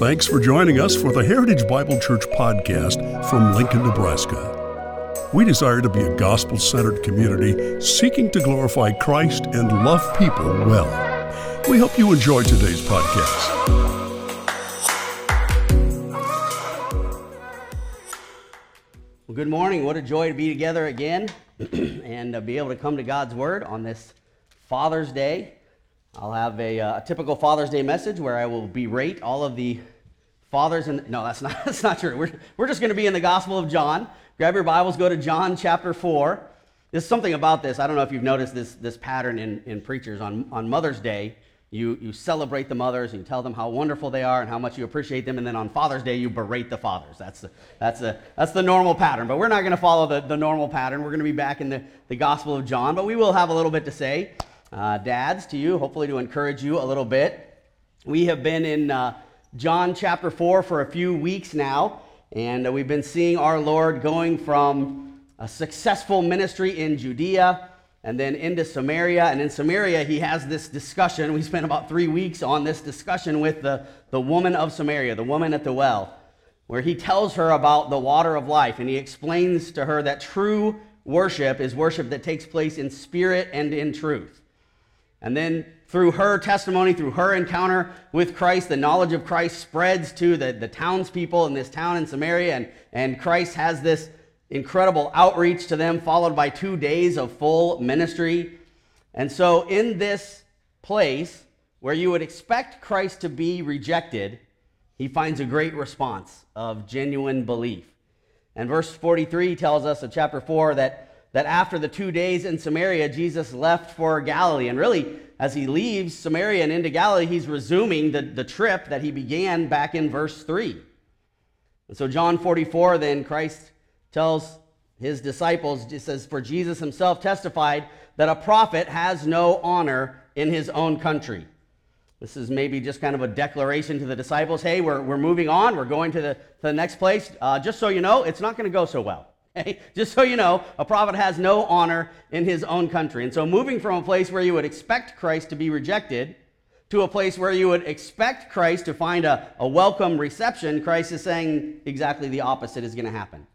Thanks for joining us for the Heritage Bible Church podcast from Lincoln, Nebraska. We desire to be a gospel centered community seeking to glorify Christ and love people well. We hope you enjoy today's podcast. Well, good morning. What a joy to be together again and uh, be able to come to God's Word on this Father's Day. I'll have a, uh, a typical Father's Day message where I will berate all of the fathers and no, that's not that's not true. We're, we're just going to be in the Gospel of John. Grab your Bibles, go to John chapter 4. There's something about this. I don't know if you've noticed this, this pattern in, in preachers. On, on Mother's Day, you, you celebrate the mothers and you tell them how wonderful they are and how much you appreciate them. And then on Father's Day, you berate the fathers. That's the, that's the, that's the normal pattern. But we're not going to follow the, the normal pattern. We're going to be back in the, the Gospel of John. But we will have a little bit to say. Uh, dads, to you, hopefully to encourage you a little bit. We have been in uh, John chapter 4 for a few weeks now. And uh, we've been seeing our Lord going from a successful ministry in Judea and then into Samaria. And in Samaria, he has this discussion. We spent about three weeks on this discussion with the, the woman of Samaria, the woman at the well, where he tells her about the water of life. And he explains to her that true worship is worship that takes place in spirit and in truth. And then through her testimony, through her encounter with Christ, the knowledge of Christ spreads to the, the townspeople in this town in Samaria. And, and Christ has this incredible outreach to them, followed by two days of full ministry. And so, in this place where you would expect Christ to be rejected, he finds a great response of genuine belief. And verse 43 tells us of chapter 4 that, that after the two days in Samaria, Jesus left for Galilee. And really, as he leaves Samaria and into Galilee, he's resuming the, the trip that he began back in verse 3. And so, John 44, then Christ tells his disciples, it says, For Jesus himself testified that a prophet has no honor in his own country. This is maybe just kind of a declaration to the disciples hey, we're, we're moving on, we're going to the, to the next place. Uh, just so you know, it's not going to go so well. Okay? Just so you know, a prophet has no honor in his own country. And so, moving from a place where you would expect Christ to be rejected to a place where you would expect Christ to find a, a welcome reception, Christ is saying exactly the opposite is going to happen.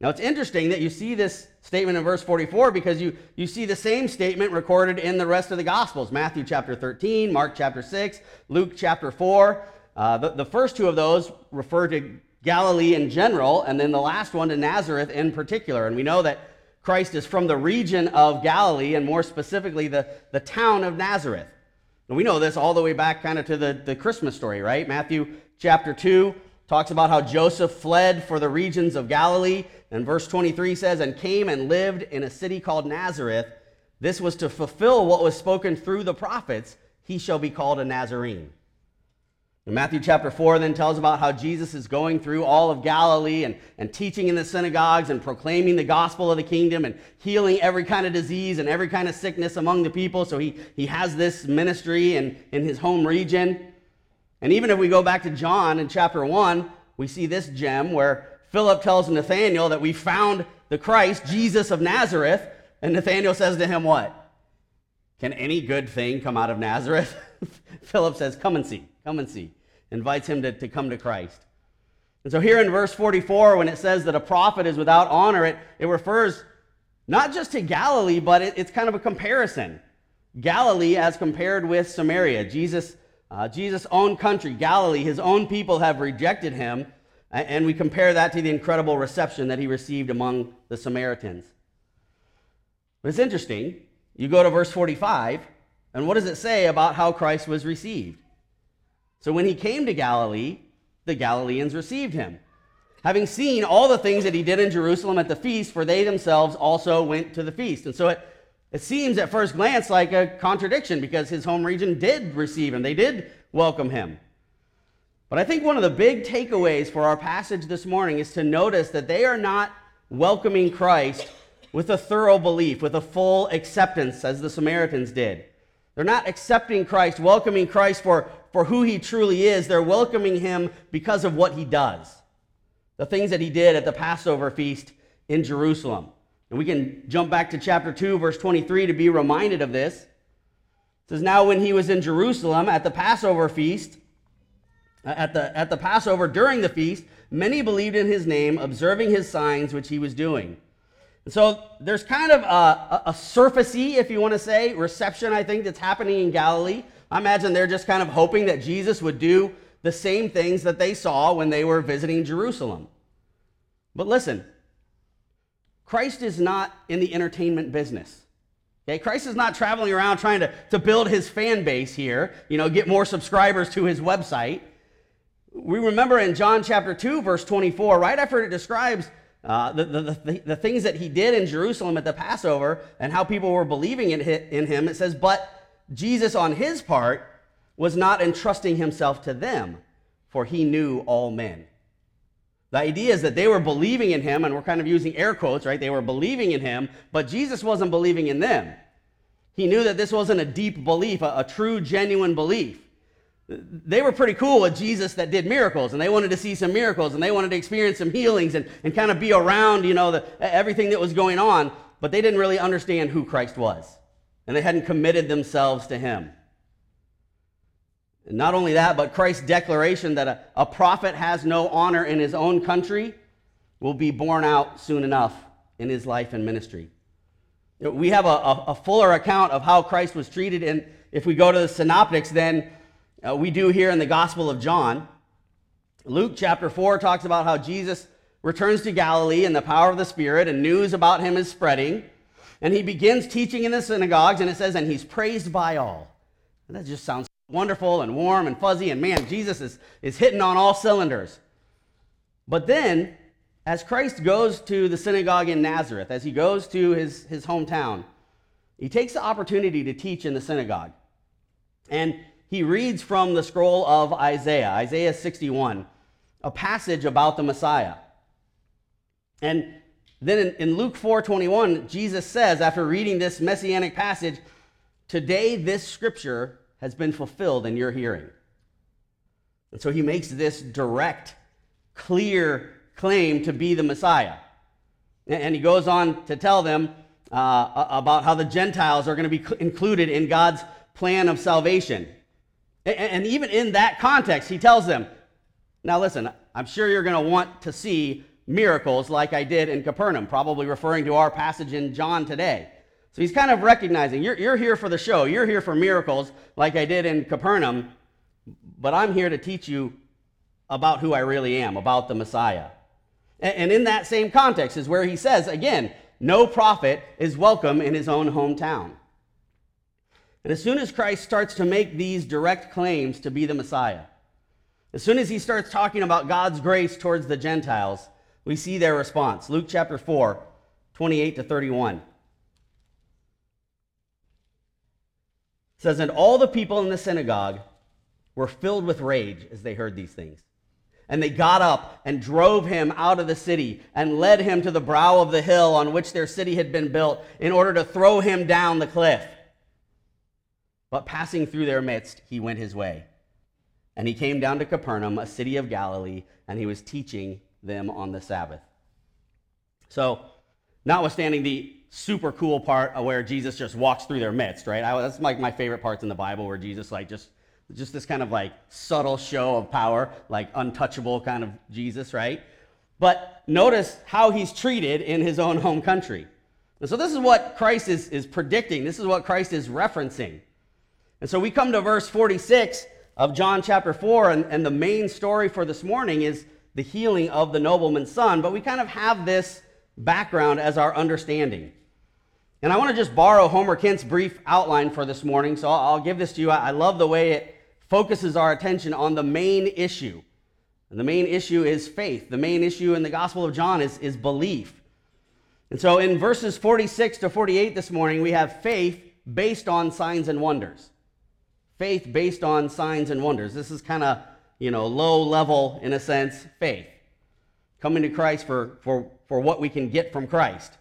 Now it's interesting that you see this statement in verse 44 because you, you see the same statement recorded in the rest of the Gospels Matthew chapter 13, Mark chapter 6, Luke chapter 4. Uh, the, the first two of those refer to Galilee in general, and then the last one to Nazareth in particular. And we know that Christ is from the region of Galilee, and more specifically, the, the town of Nazareth. And we know this all the way back kind of to the, the Christmas story, right? Matthew chapter 2 talks about how Joseph fled for the regions of Galilee and verse 23 says, And came and lived in a city called Nazareth. This was to fulfill what was spoken through the prophets He shall be called a Nazarene. Matthew chapter 4 then tells about how Jesus is going through all of Galilee and, and teaching in the synagogues and proclaiming the gospel of the kingdom and healing every kind of disease and every kind of sickness among the people. So he, he has this ministry in, in his home region. And even if we go back to John in chapter 1, we see this gem where Philip tells Nathanael that we found the Christ, Jesus of Nazareth. And Nathanael says to him, What? Can any good thing come out of Nazareth? Philip says, Come and see. Come and see. Invites him to, to come to Christ. And so here in verse 44, when it says that a prophet is without honor, it, it refers not just to Galilee, but it, it's kind of a comparison. Galilee as compared with Samaria. Jesus, uh, Jesus' own country, Galilee, his own people have rejected him. And we compare that to the incredible reception that he received among the Samaritans. But it's interesting. You go to verse 45, and what does it say about how Christ was received? So when he came to Galilee, the Galileans received him, having seen all the things that he did in Jerusalem at the feast, for they themselves also went to the feast. And so it, it seems at first glance like a contradiction because his home region did receive him, they did welcome him. But I think one of the big takeaways for our passage this morning is to notice that they are not welcoming Christ with a thorough belief, with a full acceptance, as the Samaritans did. They're not accepting Christ, welcoming Christ for, for who he truly is. They're welcoming him because of what he does. The things that he did at the Passover feast in Jerusalem. And we can jump back to chapter 2, verse 23 to be reminded of this. It says, Now when he was in Jerusalem at the Passover feast, uh, At the, at the Passover during the feast, many believed in his name, observing his signs which he was doing. And so there's kind of a, a, a surfacey, if you want to say, reception, I think, that's happening in Galilee. I imagine they're just kind of hoping that Jesus would do the same things that they saw when they were visiting Jerusalem. But listen, Christ is not in the entertainment business. Okay, Christ is not traveling around trying to, to build his fan base here, you know, get more subscribers to his website. We remember in John chapter 2, verse 24, right after it describes uh, the, the, the, the, things that he did in Jerusalem at the Passover and how people were believing in, in him, it says, But Jesus, on his part, was not entrusting himself to them, for he knew all men. The idea is that they were believing in him, and we're kind of using air quotes, right? They were believing in him, but Jesus wasn't believing in them. He knew that this wasn't a deep belief, a, a true, genuine belief they were pretty cool with Jesus that did miracles, and they wanted to see some miracles, and they wanted to experience some healings and, and kind of be around, you know, the, everything that was going on, but they didn't really understand who Christ was, and they hadn't committed themselves to him. And not only that, but Christ's declaration that a, a prophet has no honor in his own country will be borne out soon enough in his life and ministry. We have a, a, a fuller account of how Christ was treated, and if we go to the synoptics, then uh, we do here in the Gospel of John. Luke chapter 4 talks about how Jesus returns to Galilee in the power of the Spirit, and news about him is spreading. And he begins teaching in the synagogues, and it says, and he's praised by all. And that just sounds wonderful and warm and fuzzy, and man, Jesus is, is hitting on all cylinders. But then, as Christ goes to the synagogue in Nazareth, as he goes to his, his hometown, he takes the opportunity to teach in the synagogue. And he reads from the scroll of Isaiah, Isaiah 61, a passage about the Messiah. And then in, in Luke 4:21, Jesus says, after reading this messianic passage, Today this scripture has been fulfilled in your hearing. And so he makes this direct, clear claim to be the Messiah. And he goes on to tell them uh, about how the Gentiles are going to be included in God's plan of salvation. And even in that context, he tells them, now listen, I'm sure you're going to want to see miracles like I did in Capernaum, probably referring to our passage in John today. So he's kind of recognizing you're, you're here for the show, you're here for miracles like I did in Capernaum, but I'm here to teach you about who I really am, about the Messiah. And, and in that same context is where he says, again, no prophet is welcome in his own hometown. And as soon as Christ starts to make these direct claims to be the Messiah, as soon as he starts talking about God's grace towards the Gentiles, we see their response. Luke chapter 4, 28 to 31. It says, And all the people in the synagogue were filled with rage as they heard these things. And they got up and drove him out of the city and led him to the brow of the hill on which their city had been built in order to throw him down the cliff. But passing through their midst, he went his way. And he came down to Capernaum, a city of Galilee, and he was teaching them on the Sabbath. So, notwithstanding the super cool part where Jesus just walks through their midst, right? I, that's like my favorite parts in the Bible where Jesus like just just this kind of like subtle show of power, like untouchable kind of Jesus, right? But notice how he's treated in his own home country. And so this is what Christ is, is predicting. This is what Christ is referencing. And so we come to verse 46 of John chapter 4, and, and the main story for this morning is the healing of the nobleman's son, but we kind of have this background as our understanding. And I want to just borrow Homer Kent's brief outline for this morning, so I'll, give this to you. I, I love the way it focuses our attention on the main issue. And the main issue is faith. The main issue in the Gospel of John is, is belief. And so in verses 46 to 48 this morning, we have faith based on signs and wonders faith based on signs and wonders. This is kind of, you know, low level, in a sense, faith. Coming to Christ for, for, for what we can get from Christ,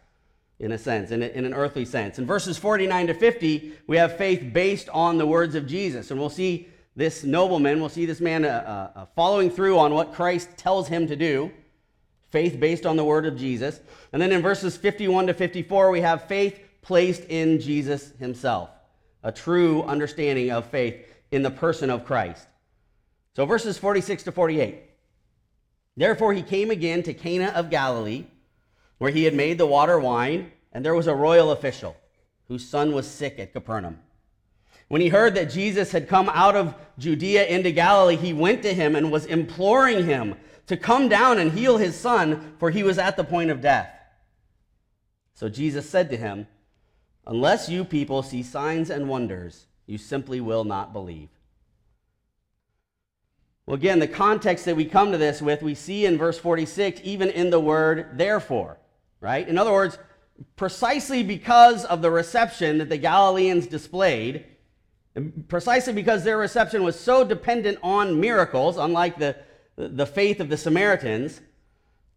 in a sense, in, a, in an earthly sense. In verses 49 to 50, we have faith based on the words of Jesus. And we'll see this nobleman, we'll see this man uh, uh, uh following through on what Christ tells him to do. Faith based on the word of Jesus. And then in verses 51 to 54, we have faith placed in Jesus himself a true understanding of faith in the person of Christ. So, verses 46 to 48. Therefore, he came again to Cana of Galilee, where he had made the water wine, and there was a royal official whose son was sick at Capernaum. When he heard that Jesus had come out of Judea into Galilee, he went to him and was imploring him to come down and heal his son, for he was at the point of death. So Jesus said to him, Unless you people see signs and wonders, you simply will not believe. Well, again, the context that we come to this with, we see in verse 46, even in the word therefore, right? In other words, precisely because of the reception that the Galileans displayed, precisely because their reception was so dependent on miracles, unlike the, the faith of the Samaritans,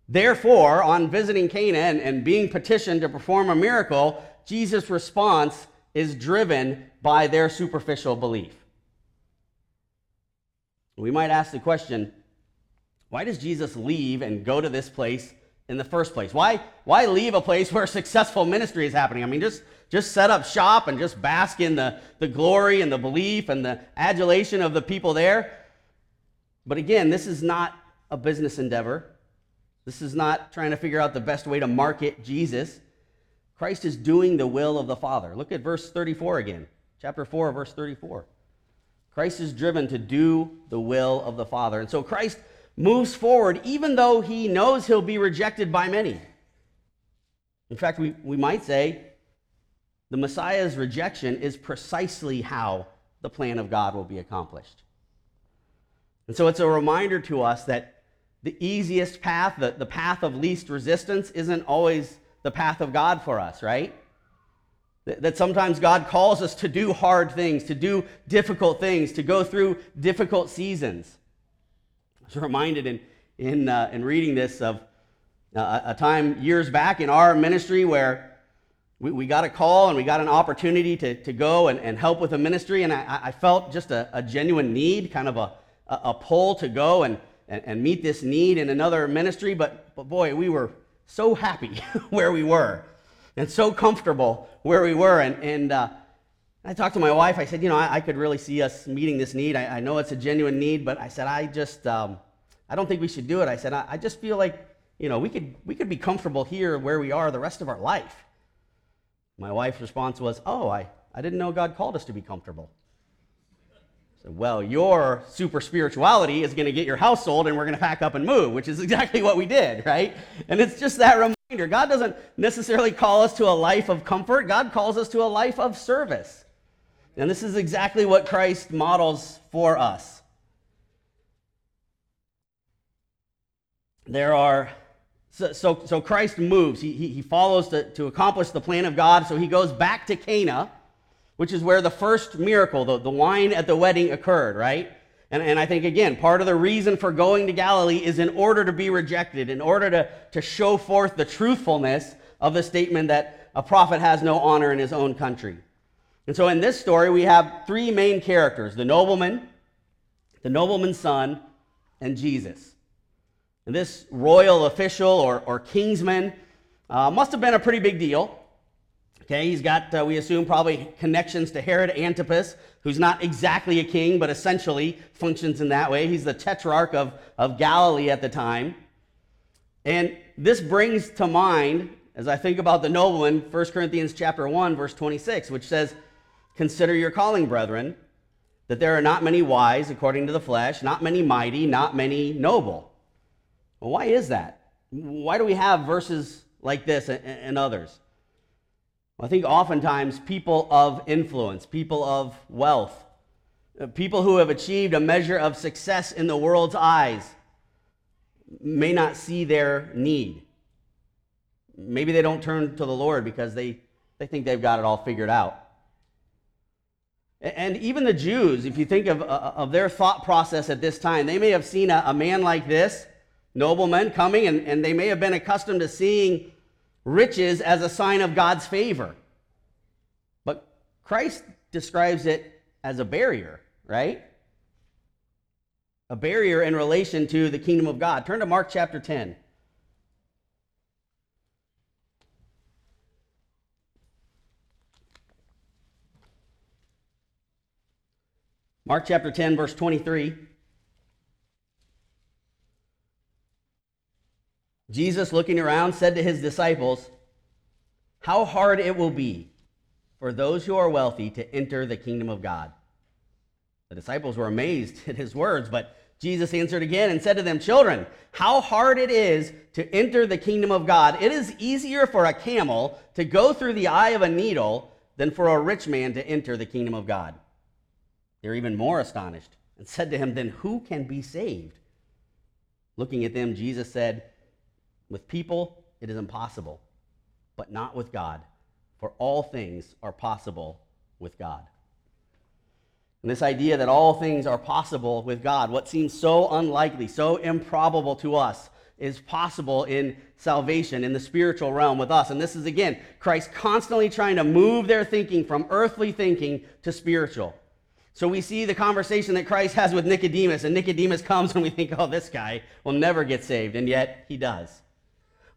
therefore, on visiting Cana and, and being petitioned to perform a miracle, Jesus' response is driven by their superficial belief. We might ask the question why does Jesus leave and go to this place in the first place? Why, why leave a place where successful ministry is happening? I mean, just, just set up shop and just bask in the, the glory and the belief and the adulation of the people there. But again, this is not a business endeavor. This is not trying to figure out the best way to market Jesus. Christ is doing the will of the Father. Look at verse 34 again, chapter 4, verse 34. Christ is driven to do the will of the Father. And so Christ moves forward even though he knows he'll be rejected by many. In fact, we, we might say the Messiah's rejection is precisely how the plan of God will be accomplished. And so it's a reminder to us that the easiest path, the, the path of least resistance, isn't always the path of God for us, right? That sometimes God calls us to do hard things, to do difficult things, to go through difficult seasons. I was reminded in, in, uh, in reading this of uh, a time years back in our ministry where we, we got a call and we got an opportunity to, to go and, and help with a ministry, and I, I felt just a, a, genuine need, kind of a, a, pull to go and, and, and meet this need in another ministry. But, but boy, we were so happy where we were and so comfortable where we were. And, and uh, I talked to my wife. I said, you know, I, I could really see us meeting this need. I, I, know it's a genuine need, but I said, I just, um, I don't think we should do it. I said, I, I just feel like, you know, we could, we could be comfortable here where we are the rest of our life. My wife's response was, oh, I, I didn't know God called us to be comfortable. Said, well, your super spirituality is going to get your house sold and we're going to pack up and move, which is exactly what we did, right? And it's just that God doesn't necessarily call us to a life of comfort, God calls us to a life of service. And this is exactly what Christ models for us. There are, so, so, so Christ moves. He, he, he follows to, to accomplish the plan of God. So he goes back to Cana, which is where the first miracle, the, the wine at the wedding, occurred, right? And, and I think, again, part of the reason for going to Galilee is in order to be rejected, in order to, to show forth the truthfulness of the statement that a prophet has no honor in his own country. And so in this story, we have three main characters the nobleman, the nobleman's son, and Jesus. And this royal official or, or kingsman uh, must have been a pretty big deal. Okay, he's got, uh, we assume, probably connections to Herod Antipas, who's not exactly a king, but essentially functions in that way. He's the tetrarch of, of Galilee at the time. And this brings to mind, as I think about the nobleman, 1 Corinthians chapter 1, verse 26, which says, Consider your calling, brethren, that there are not many wise according to the flesh, not many mighty, not many noble. Well, why is that? Why do we have verses like this and, and others? I think oftentimes people of influence, people of wealth, uh, people who have achieved a measure of success in the world's eyes may not see their need. Maybe they don't turn to the Lord because they, they think they've got it all figured out. And even the Jews, if you think of, uh, of their thought process at this time, they may have seen a, a man like this, nobleman, coming, and, and they may have been accustomed to seeing riches as a sign of God's favor. But Christ describes it as a barrier, right? A barrier in relation to the kingdom of God. Turn to Mark chapter 10. Mark chapter 10, verse 23. Jesus, looking around, said to his disciples, How hard it will be for those who are wealthy to enter the kingdom of God. The disciples were amazed at his words, but Jesus answered again and said to them, Children, how hard it is to enter the kingdom of God. It is easier for a camel to go through the eye of a needle than for a rich man to enter the kingdom of God. They're even more astonished and said to him, Then who can be saved? Looking at them, Jesus said, With people it is impossible, but not with God, for all things are possible with God. And this idea that all things are possible with God, what seems so unlikely, so improbable to us, is possible in salvation, in the spiritual realm with us. And this is, again, Christ constantly trying to move their thinking from earthly thinking to spiritual. So we see the conversation that Christ has with Nicodemus, and Nicodemus comes and we think, oh, this guy will never get saved, and yet he does.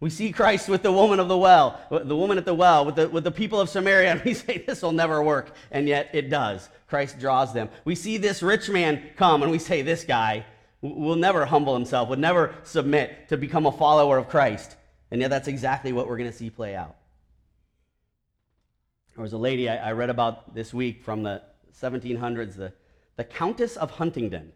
We see Christ with the woman of the well, the woman at the well, with the, with the people of Samaria, and we say, this will never work, and yet it does. Christ draws them. We see this rich man come, and we say, this guy will never humble himself, would never submit to become a follower of Christ. And yet that's exactly what we're going to see play out. There was a lady I, I read about this week from the 1700s, the, the Countess of Huntingdon.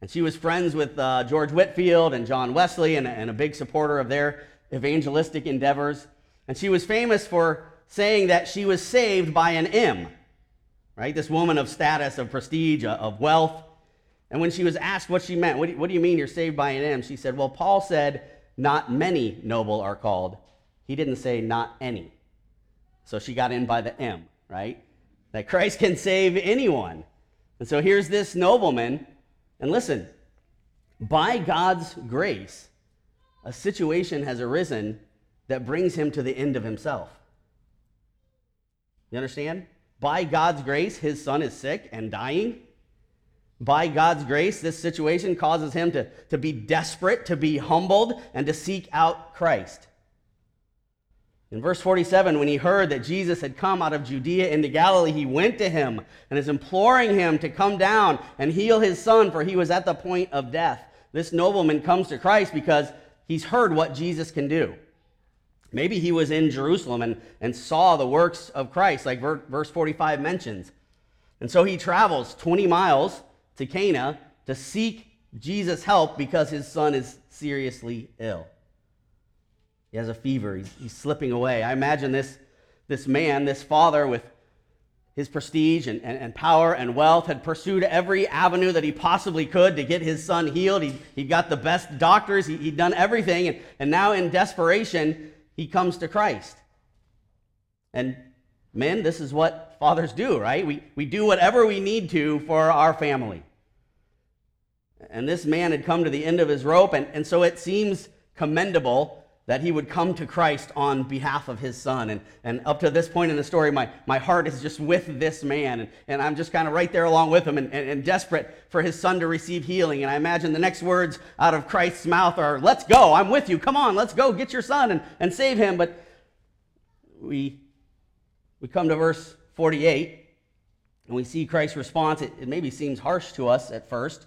And she was friends with uh, George Whitefield and John Wesley and, and a big supporter of their evangelistic endeavors. And she was famous for saying that she was saved by an M, right? This woman of status, of prestige, uh, of wealth. And when she was asked what she meant, what do, you, what do you mean you're saved by an M? She said, Well, Paul said, Not many noble are called. He didn't say, Not any. So she got in by the M, right? That Christ can save anyone. And so here's this nobleman. And listen, by God's grace, a situation has arisen that brings him to the end of himself. You understand? By God's grace, his son is sick and dying. By God's grace, this situation causes him to, to be desperate, to be humbled, and to seek out Christ. In verse 47, when he heard that Jesus had come out of Judea into Galilee, he went to him and is imploring him to come down and heal his son, for he was at the point of death. This nobleman comes to Christ because he's heard what Jesus can do. Maybe he was in Jerusalem and, and saw the works of Christ, like ver- verse 45 mentions. And so he travels 20 miles to Cana to seek Jesus' help because his son is seriously ill. He has a fever, he's, he's slipping away. I imagine this, this man, this father with his prestige and, and, and, power and wealth, had pursued every avenue that he possibly could to get his son healed. He, he got the best doctors, he, he'd done everything, and, and now in desperation, he comes to Christ. And men, this is what fathers do, right? We, we do whatever we need to for our family. And this man had come to the end of his rope, and, and so it seems commendable that he would come to Christ on behalf of his son. And, and up to this point in the story, my, my heart is just with this man. And, and I'm just kind of right there along with him and, and, and, desperate for his son to receive healing. And I imagine the next words out of Christ's mouth are, Let's go, I'm with you, come on, let's go, get your son and, and save him. But we, we come to verse 48 and we see Christ's response. It, it maybe seems harsh to us at first.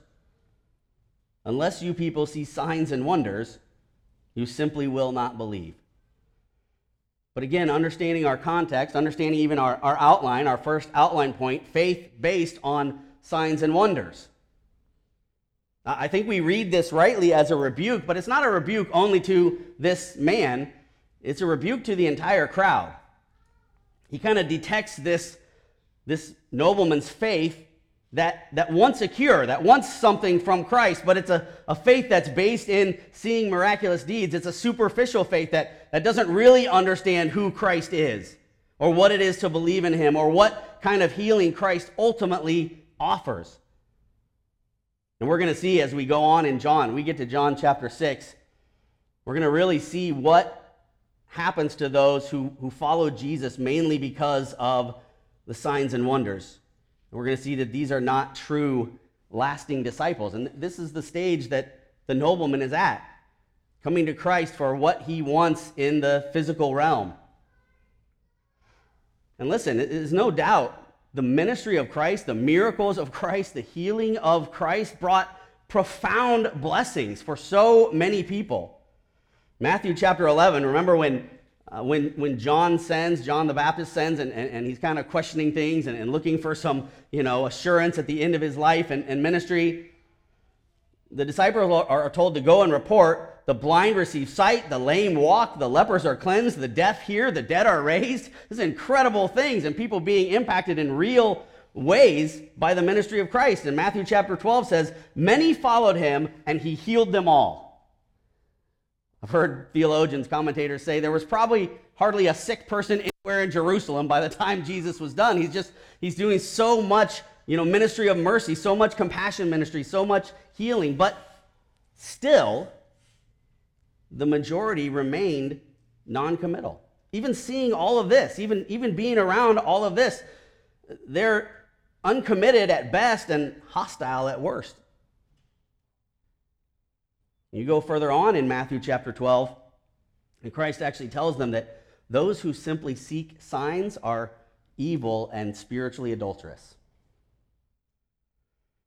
Unless you people see signs and wonders, you simply will not believe. But again, understanding our context, understanding even our, our outline, our first outline point, faith based on signs and wonders. I think we read this rightly as a rebuke, but it's not a rebuke only to this man, it's a rebuke to the entire crowd. He kind of detects this, this nobleman's faith that, that wants a cure, that wants something from Christ, but it's a, a faith that's based in seeing miraculous deeds. It's a superficial faith that, that doesn't really understand who Christ is, or what it is to believe in him, or what kind of healing Christ ultimately offers. And we're going to see as we go on in John, we get to John chapter 6, we're going to really see what happens to those who, who follow Jesus mainly because of the signs and wonders. And we're going to see that these are not true, lasting disciples. And this is the stage that the nobleman is at, coming to Christ for what he wants in the physical realm. And listen, it is no doubt the ministry of Christ, the miracles of Christ, the healing of Christ brought profound blessings for so many people. Matthew chapter 11, remember when, uh, when, when John sends, John the Baptist sends, and, and, and he's kind of questioning things and, and, looking for some you know, assurance at the end of his life and, and ministry. The disciples are told to go and report the blind receive sight, the lame walk, the lepers are cleansed, the deaf hear, the dead are raised. This is incredible things, and people being impacted in real ways by the ministry of Christ. And Matthew chapter 12 says, Many followed him, and he healed them all. I've heard theologians, commentators say there was probably hardly a sick person anywhere in Jerusalem by the time Jesus was done. He's just, he's doing so much, you know, ministry of mercy, so much compassion ministry, so much healing. But still, the majority remained non-committal. Even seeing all of this, even, even being around all of this, they're uncommitted at best and hostile at worst. You go further on in Matthew chapter 12, and Christ actually tells them that those who simply seek signs are evil and spiritually adulterous.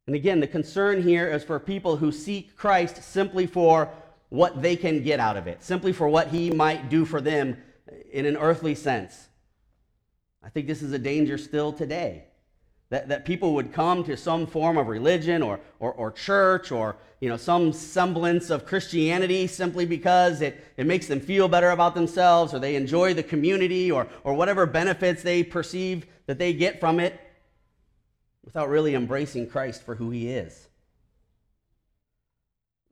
And again, the concern here is for people who seek Christ simply for what they can get out of it, simply for what he might do for them in an earthly sense. I think this is a danger still today. That, that people would come to some form of religion or, or, or church or you know, some semblance of Christianity simply because it, it makes them feel better about themselves or they enjoy the community or, or whatever benefits they perceive that they get from it without really embracing Christ for who he is.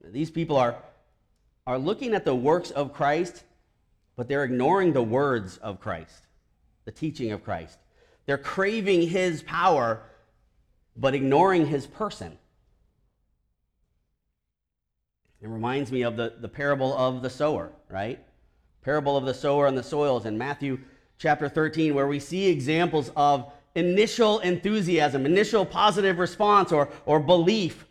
These people are, are looking at the works of Christ, but they're ignoring the words of Christ, the teaching of Christ. They're craving his power, but ignoring his person. It reminds me of the, the parable of the sower, right? Parable of the sower and the soils in Matthew chapter 13, where we see examples of initial enthusiasm, initial positive response or, or belief,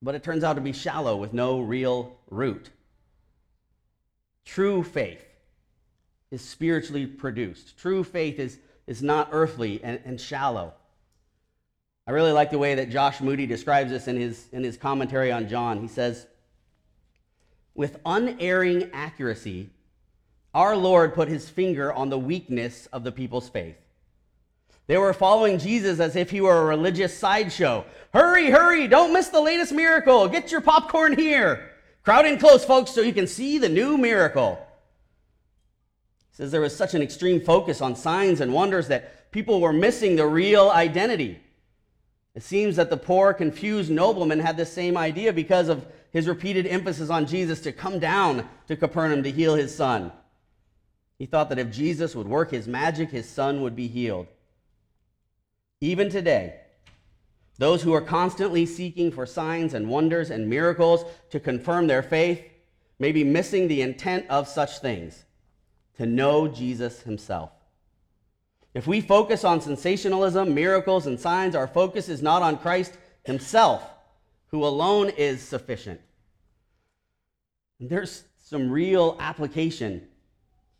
but it turns out to be shallow with no real root. True faith is spiritually produced. True faith is is not earthly and, and shallow. I really like the way that Josh Moody describes this in his, in his commentary on John. He says, With unerring accuracy, our Lord put his finger on the weakness of the people's faith. They were following Jesus as if he were a religious sideshow. Hurry, hurry, don't miss the latest miracle. Get your popcorn here. Crowd in close, folks, so you can see the new miracle says there was such an extreme focus on signs and wonders that people were missing the real identity. It seems that the poor, confused nobleman had the same idea because of his repeated emphasis on Jesus to come down to Capernaum to heal his son. He thought that if Jesus would work his magic, his son would be healed. Even today, those who are constantly seeking for signs and wonders and miracles to confirm their faith may be missing the intent of such things to know Jesus himself. If we focus on sensationalism, miracles, and signs, our focus is not on Christ himself, who alone is sufficient. There's some real application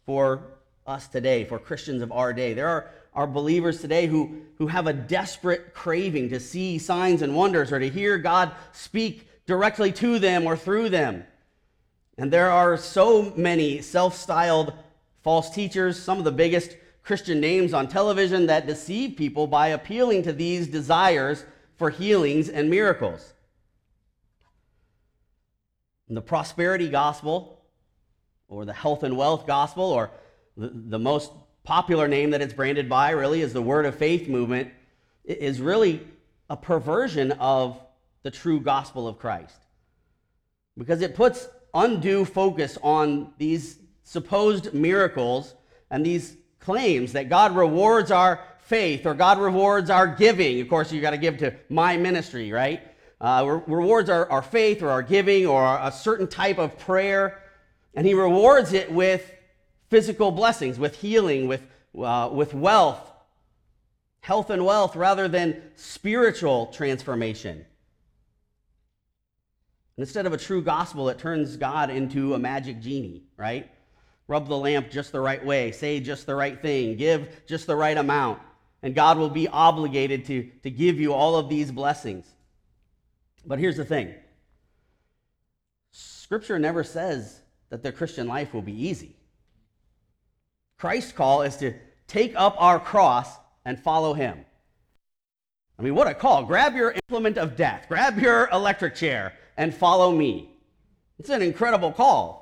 for us today, for Christians of our day. There are, are believers today who, who have a desperate craving to see signs and wonders or to hear God speak directly to them or through them. And there are so many self styled false teachers, some of the biggest Christian names on television that deceive people by appealing to these desires for healings and miracles. the prosperity gospel, or the health and wealth gospel, or the, the most popular name that it's branded by, really, is the word of faith movement, is really a perversion of the true gospel of Christ. Because it puts undue focus on these supposed miracles and these claims that God rewards our faith or God rewards our giving. Of course, you got to give to my ministry, right? Uh, rewards our, our faith or our giving or a certain type of prayer. And he rewards it with physical blessings, with healing, with, uh, with wealth, health and wealth, rather than spiritual transformation. instead of a true gospel, it turns God into a magic genie, right? Rub the lamp just the right way, say just the right thing, give just the right amount, and God will be obligated to, to give you all of these blessings. But here's the thing Scripture never says that the Christian life will be easy. Christ's call is to take up our cross and follow him. I mean, what a call. Grab your implement of death, grab your electric chair, and follow me. It's an incredible call.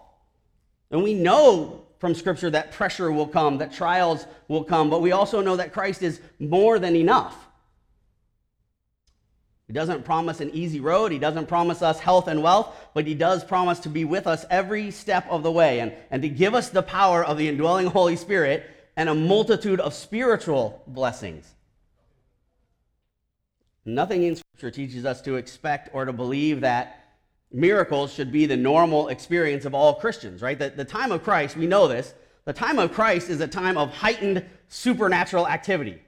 And we know from Scripture that pressure will come, that trials will come, but we also know that Christ is more than enough. He doesn't promise an easy road. He doesn't promise us health and wealth, but he does promise to be with us every step of the way and, and to give us the power of the indwelling Holy Spirit and a multitude of spiritual blessings. Nothing in Scripture teaches us to expect or to believe that miracles should be the normal experience of all Christians, right? The, the time of Christ, we know this, the time of Christ is a time of heightened supernatural activity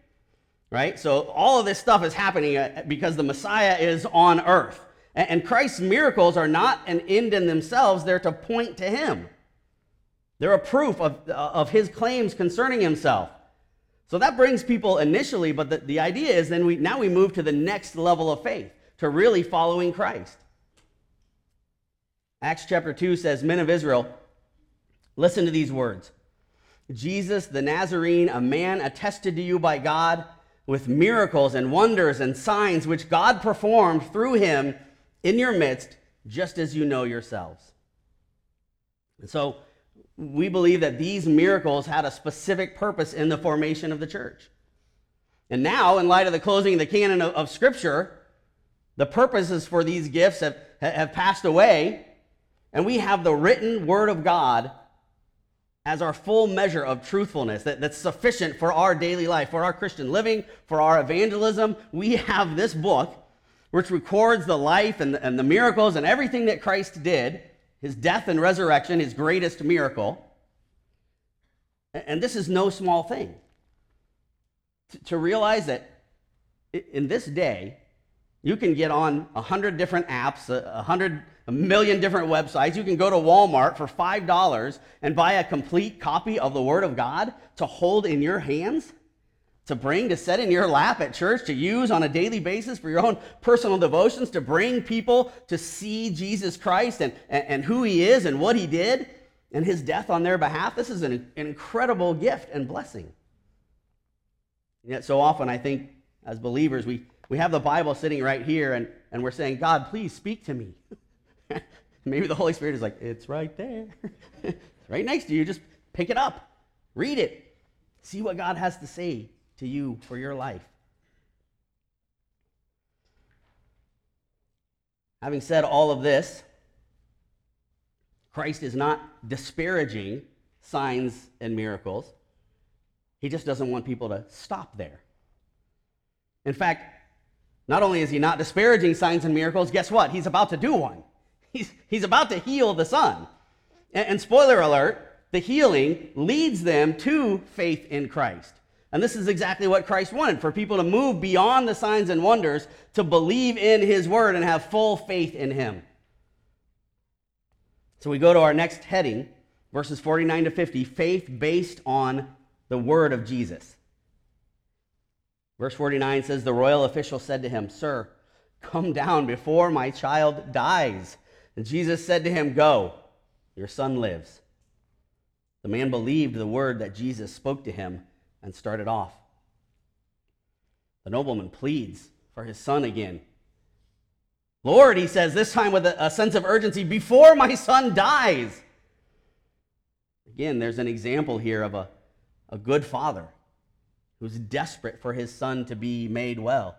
right? So all of this stuff is happening uh, because the Messiah is on earth. And Christ's miracles are not an end in themselves, they're to point to him. They're a proof of, uh, of his claims concerning himself. So that brings people initially, but the, the idea is then we now we move to the next level of faith, to really following Christ. Acts chapter 2 says, Men of Israel, listen to these words. Jesus the Nazarene, a man attested to you by God with miracles and wonders and signs which God performed through him in your midst, just as you know yourselves. And so we believe that these miracles had a specific purpose in the formation of the church. And now, in light of the closing of the canon of, of Scripture, the purposes for these gifts have, have passed away, and we have the written Word of God as our full measure of truthfulness that, that's sufficient for our daily life, for our Christian living, for our evangelism. We have this book which records the life and the, and the miracles and everything that Christ did, his death and resurrection, his greatest miracle. And this is no small thing. To realize that in this day, you can get on a hundred different apps, a hundred a million different websites. You can go to Walmart for $5 and buy a complete copy of the Word of God to hold in your hands, to bring, to set in your lap at church, to use on a daily basis for your own personal devotions, to bring people to see Jesus Christ and, and, and who He is and what He did and His death on their behalf. This is an, an incredible gift and blessing. And yet, so often, I think as believers, we, we have the Bible sitting right here and, and we're saying, God, please speak to me. Maybe the Holy Spirit is like, it's right there. it's right next to you. Just pick it up, read it, see what God has to say to you for your life. Having said all of this, Christ is not disparaging signs and miracles. He just doesn't want people to stop there. In fact, not only is he not disparaging signs and miracles, guess what? He's about to do one. He's, he's about to heal the son. And, and spoiler alert, the healing leads them to faith in Christ. And this is exactly what Christ wanted for people to move beyond the signs and wonders to believe in his word and have full faith in him. So we go to our next heading, verses 49 to 50 faith based on the word of Jesus. Verse 49 says, The royal official said to him, Sir, come down before my child dies. And Jesus said to him, Go, your son lives. The man believed the word that Jesus spoke to him and started off. The nobleman pleads for his son again. Lord, he says, this time with a, sense of urgency, before my son dies. Again, there's an example here of a, a good father who's desperate for his son to be made well.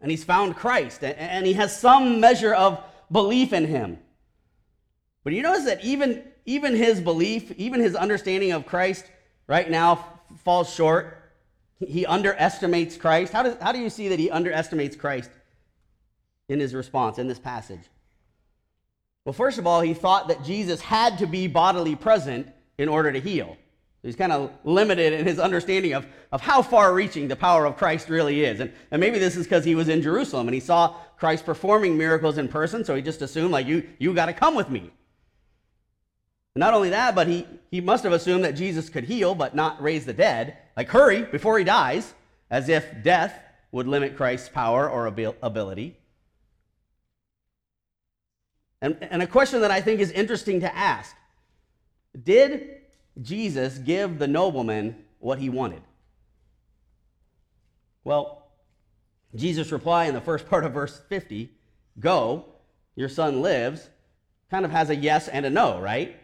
And he's found Christ, and he has some measure of belief in him. But you notice that even, even his belief, even his understanding of Christ right now falls short. He underestimates Christ. How, does, how do you see that he underestimates Christ in his response in this passage? Well, first of all, he thought that Jesus had to be bodily present in order to heal. He's kind of limited in his understanding of, of how far reaching the power of Christ really is. And, and maybe this is because he was in Jerusalem and he saw Christ performing miracles in person, so he just assumed, like, you, you got to come with me. And not only that, but he, he must have assumed that Jesus could heal but not raise the dead. Like, hurry before he dies, as if death would limit Christ's power or ability. And, and a question that I think is interesting to ask Did Jesus give the nobleman what he wanted? Well, Jesus' reply in the first part of verse 50 Go, your son lives, kind of has a yes and a no, right?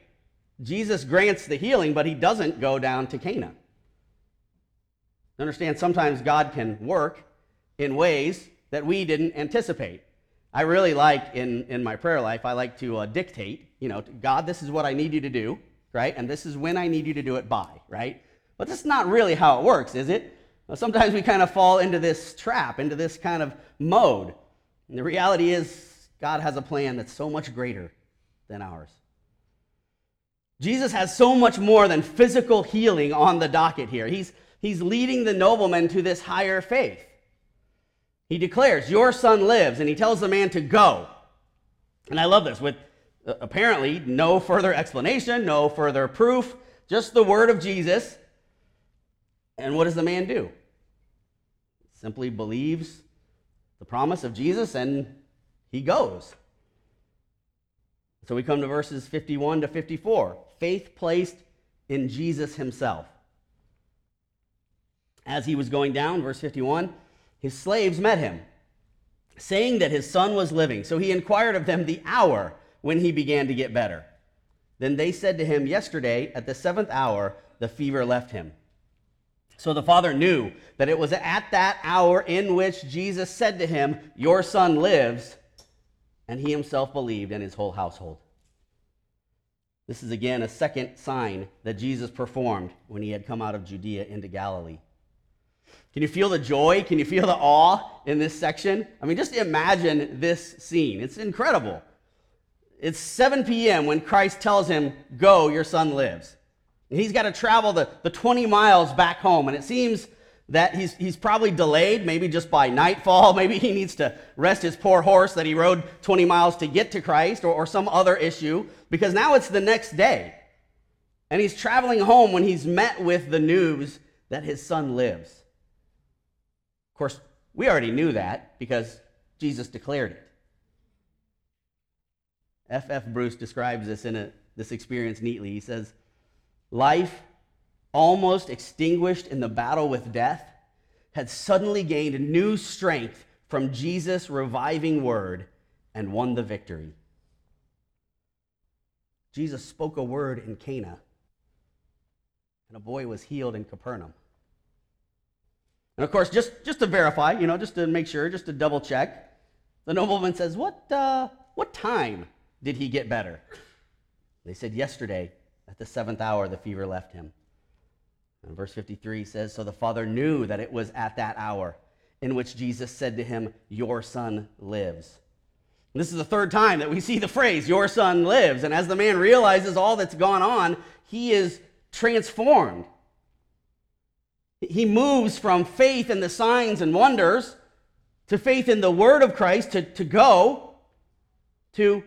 Jesus grants the healing, but he doesn't go down to Cana. Understand, sometimes God can work in ways that we didn't anticipate. I really like in, in my prayer life, I like to uh, dictate, you know, God, this is what I need you to do, right? And this is when I need you to do it by, right? But that's not really how it works, is it? Sometimes we kind of fall into this trap, into this kind of mode. And the reality is, God has a plan that's so much greater than ours. Jesus has so much more than physical healing on the docket here. He's, he's leading the nobleman to this higher faith. He declares, Your son lives, and he tells the man to go. And I love this with apparently no further explanation, no further proof, just the word of Jesus. And what does the man do? Simply believes the promise of Jesus and he goes. So we come to verses 51 to 54. Faith placed in Jesus himself. As he was going down, verse 51, his slaves met him, saying that his son was living. So he inquired of them the hour when he began to get better. Then they said to him, Yesterday, at the seventh hour, the fever left him. So the father knew that it was at that hour in which Jesus said to him, Your son lives and he himself believed and his whole household. This is again a second sign that Jesus performed when he had come out of Judea into Galilee. Can you feel the joy? Can you feel the awe in this section? I mean, just imagine this scene. It's incredible. It's 7 p.m. when Christ tells him, Go, your son lives. And he's got to travel the, the 20 miles back home. And it seems that he's, he's probably delayed, maybe just by nightfall. Maybe he needs to rest his poor horse that he rode 20 miles to get to Christ or, or some other issue, because now it's the next day. And he's traveling home when he's met with the news that his son lives. Of course, we already knew that because Jesus declared it. F. F. Bruce describes this in a, this experience neatly. He says, Life almost extinguished in the battle with death, had suddenly gained new strength from Jesus' reviving word and won the victory. Jesus spoke a word in Cana, and a boy was healed in Capernaum. And of course, just, just to verify, you know, just to make sure, just to double check, the nobleman says, What, uh, what time did he get better? They said, Yesterday, at the seventh hour, the fever left him. And verse 53 says, So the father knew that it was at that hour in which Jesus said to him, Your son lives. And this is the third time that we see the phrase, Your son lives. And as the man realizes all that's gone on, he is transformed. He moves from faith in the signs and wonders to faith in the word of Christ to, to go to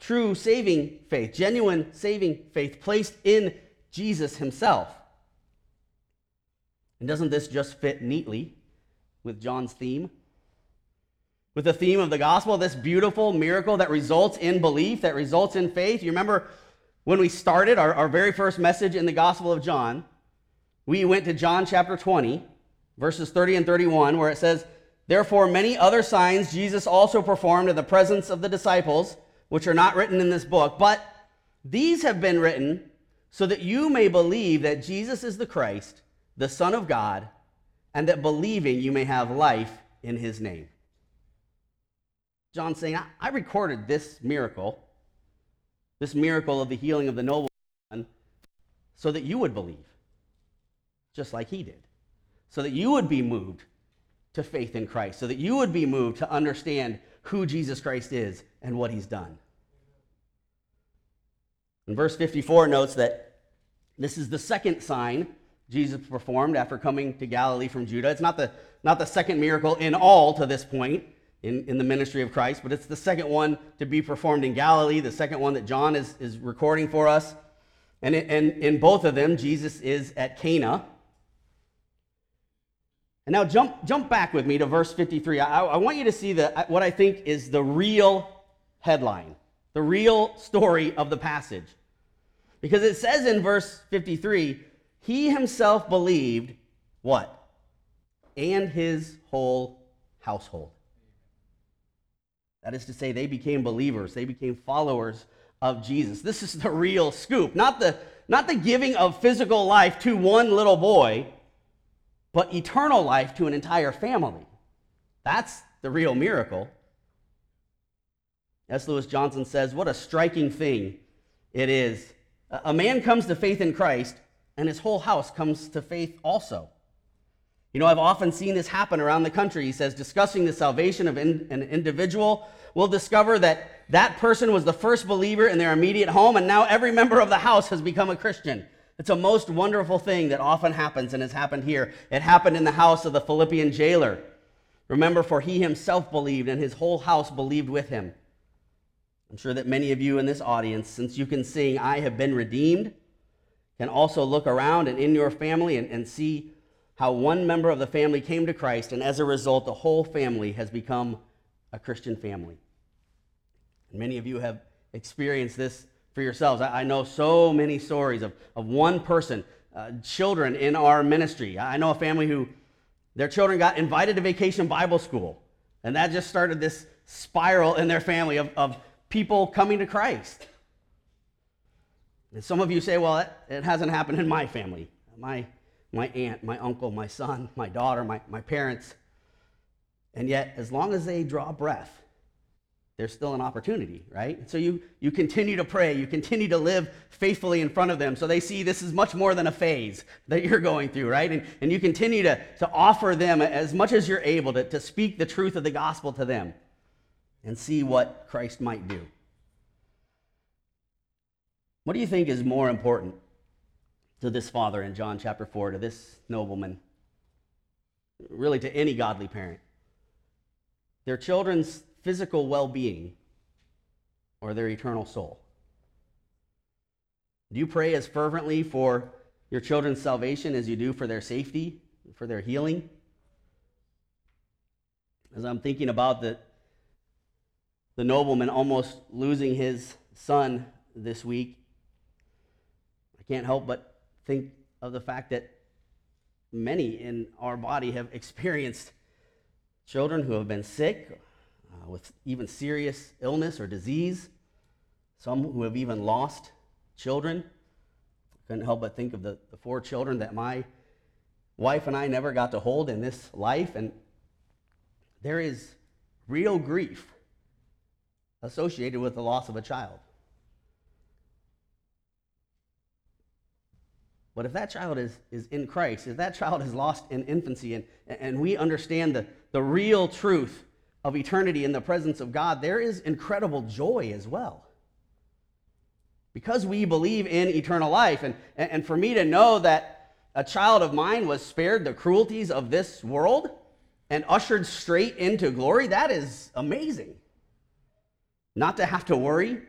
true saving faith, genuine saving faith placed in Jesus himself. And doesn't this just fit neatly with John's theme? With the theme of the gospel, this beautiful miracle that results in belief, that results in faith. You remember when we started our, our very first message in the Gospel of John, we went to John chapter 20, verses 30 and 31, where it says, Therefore, many other signs Jesus also performed in the presence of the disciples, which are not written in this book, but these have been written so that you may believe that Jesus is the Christ the Son of God, and that believing you may have life in his name. John saying, I, recorded this miracle, this miracle of the healing of the nobleman, so that you would believe, just like he did, so that you would be moved to faith in Christ, so that you would be moved to understand who Jesus Christ is and what he's done. And verse 54 notes that this is the second sign Jesus performed after coming to Galilee from Judah. It's not the, not the second miracle in all to this point in, in the ministry of Christ, but it's the second one to be performed in Galilee, the second one that John is, is recording for us. And, and in both of them, Jesus is at Cana. And now jump, jump back with me to verse 53. I, I want you to see the, what I think is the real headline the real story of the passage. Because it says in verse 53 he himself believed what? And his whole household. That is to say, they became believers, they became followers of Jesus. This is the real scoop, not the, not the giving of physical life to one little boy, but eternal life to an entire family. That's the real miracle. S. Lewis Johnson says, What a striking thing it is. A man comes to faith in Christ, and his whole house comes to faith also. You know, I've often seen this happen around the country. He says, discussing the salvation of in, an individual, we'll discover that that person was the first believer in their immediate home, and now every member of the house has become a Christian. It's a most wonderful thing that often happens and has happened here. It happened in the house of the Philippian jailer. Remember, for he himself believed, and his whole house believed with him. I'm sure that many of you in this audience, since you can sing, I have been redeemed, can also look around and in your family and, and see how one member of the family came to Christ, and as a result, the whole family has become a Christian family. And many of you have experienced this for yourselves. I, I know so many stories of, of one person, uh, children in our ministry. I know a family who their children got invited to vacation Bible school, and that just started this spiral in their family of, of people coming to Christ. And some of you say, well, it, it hasn't happened in my family. My my aunt, my uncle, my son, my daughter, my, my parents. And yet, as long as they draw breath, there's still an opportunity, right? So you, you continue to pray, you continue to live faithfully in front of them so they see this is much more than a phase that you're going through, right? And, and you continue to, to offer them as much as you're able to, to speak the truth of the gospel to them and see what Christ might do. What do you think is more important? to this father in John chapter 4, to this nobleman, really to any godly parent. Their children's physical well being or their eternal soul. Do you pray as fervently for your children's salvation as you do for their safety, for their healing? As I'm thinking about the, the nobleman almost losing his son this week, I can't help but think of the fact that many in our body have experienced children who have been sick uh, with even serious illness or disease, some who have even lost children. Couldn't help but think of the, the four children that my wife and I never got to hold in this life. And there is real grief associated with the loss of a child. But if that child is, is in Christ, if that child is lost in infancy, and, and we understand the, the real truth of eternity in the presence of God, there is incredible joy as well. Because we believe in eternal life, and, and for me to know that a child of mine was spared the cruelties of this world and ushered straight into glory, that is amazing. Not to have to worry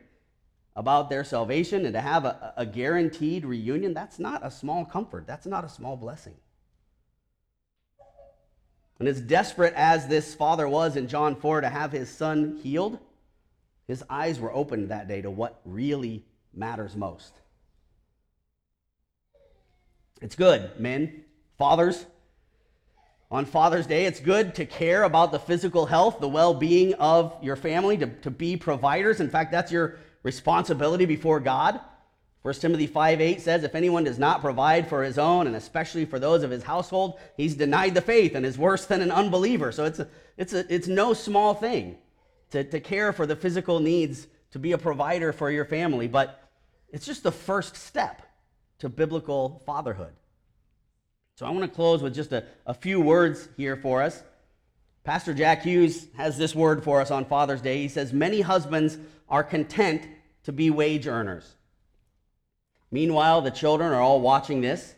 about their salvation and to have a, a guaranteed reunion, that's not a small comfort. That's not a small blessing. And as desperate as this father was in John 4 to have his son healed, his eyes were opened that day to what really matters most. It's good, men, fathers. On Father's Day, it's good to care about the physical health, the well being of your family, to, to be providers. In fact, that's your responsibility before God. 1 Timothy 5 8 says, If anyone does not provide for his own, and especially for those of his household, he's denied the faith and is worse than an unbeliever. So it's, a, it's, a, it's no small thing to, to care for the physical needs, to be a provider for your family, but it's just the first step to biblical fatherhood. So I want to close with just a, a few words here for us. Pastor Jack Hughes has this word for us on Father's Day. He says, Many husbands are content to be wage earners. Meanwhile, the children are all watching this.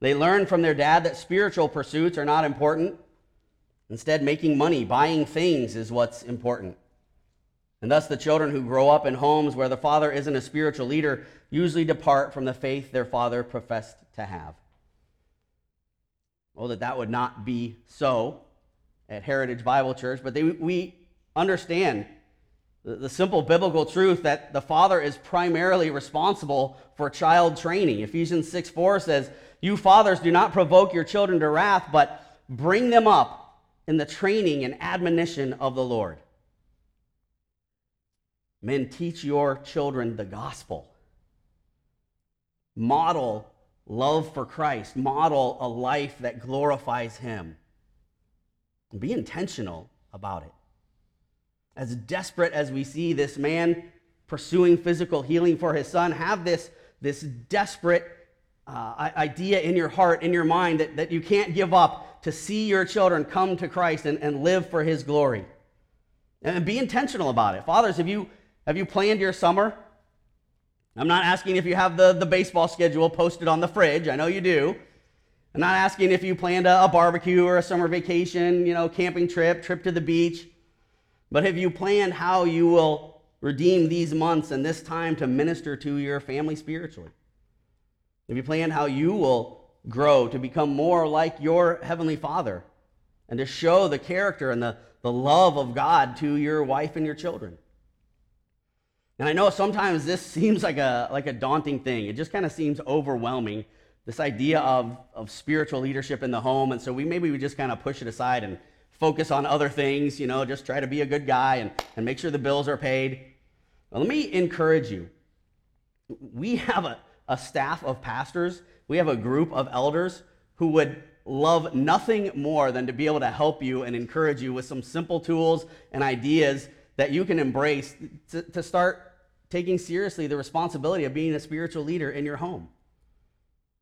They learn from their dad that spiritual pursuits are not important. Instead, making money, buying things is what's important. And thus, the children who grow up in homes where the father isn't a spiritual leader usually depart from the faith their father professed to have. Well, that that would not be so at Heritage Bible Church, but they, we understand The, the simple biblical truth that the father is primarily responsible for child training. Ephesians 6 4 says, You fathers do not provoke your children to wrath, but bring them up in the training and admonition of the Lord. Men, teach your children the gospel. Model love for Christ. Model a life that glorifies Him. Be intentional about it. As desperate as we see this man pursuing physical healing for his son, have this, this desperate uh, idea in your heart, in your mind, that, that you can't give up to see your children come to Christ and, and live for his glory. And be intentional about it. Fathers, have you, have you planned your summer? I'm not asking if you have the, the baseball schedule posted on the fridge. I know you do. I'm not asking if you planned a, a barbecue or a summer vacation, you know, camping trip, trip to the beach. But have you planned how you will redeem these months and this time to minister to your family spiritually? Have you planned how you will grow to become more like your Heavenly Father and to show the character and the, the love of God to your wife and your children? And I know sometimes this seems like a, like a daunting thing. It just kind of seems overwhelming, this idea of, of spiritual leadership in the home. And so we maybe we just kind of push it aside and focus on other things, you know, just try to be a good guy and, and make sure the bills are paid. Well, let me encourage you. We have a, a staff of pastors, we have a group of elders who would love nothing more than to be able to help you and encourage you with some simple tools and ideas that you can embrace to, to start taking seriously the responsibility of being a spiritual leader in your home.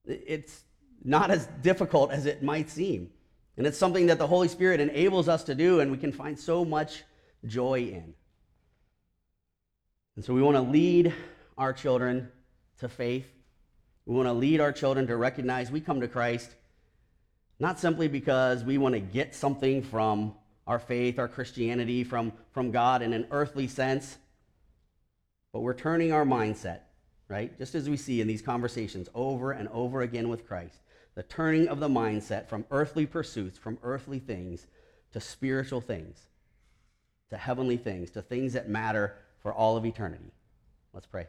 It's not as difficult as it might seem. And it's something that the Holy Spirit enables us to do, and we can find so much joy in. And so we want to lead our children to faith. We want to lead our children to recognize we come to Christ not simply because we want to get something from our faith, our Christianity, from, from God in an earthly sense but we're turning our mindset, right? Just as we see in these conversations over and over again with Christ, the turning of the mindset from earthly pursuits, from earthly things, to spiritual things, to heavenly things, to things that matter for all of eternity. Let's pray.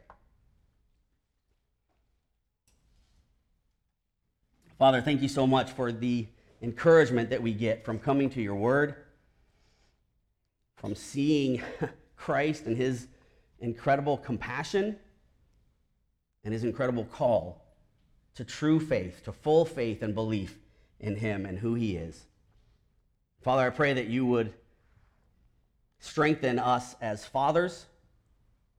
Father, thank you so much for the encouragement that we get from coming to your word, from seeing Christ and his incredible compassion and his incredible call to true faith, to full faith and belief in him and who he is. Father, I pray that you would strengthen us as fathers,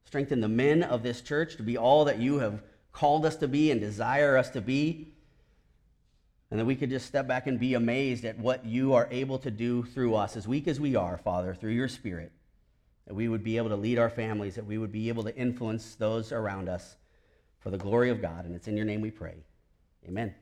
strengthen the men of this church to be all that you have called us to be and desire us to be. And that we could just step back and be amazed at what you are able to do through us, as weak as we are, Father, through your Spirit that we would be able to lead our families, that we would be able to influence those around us for the glory of God. And it's in your name we pray. Amen.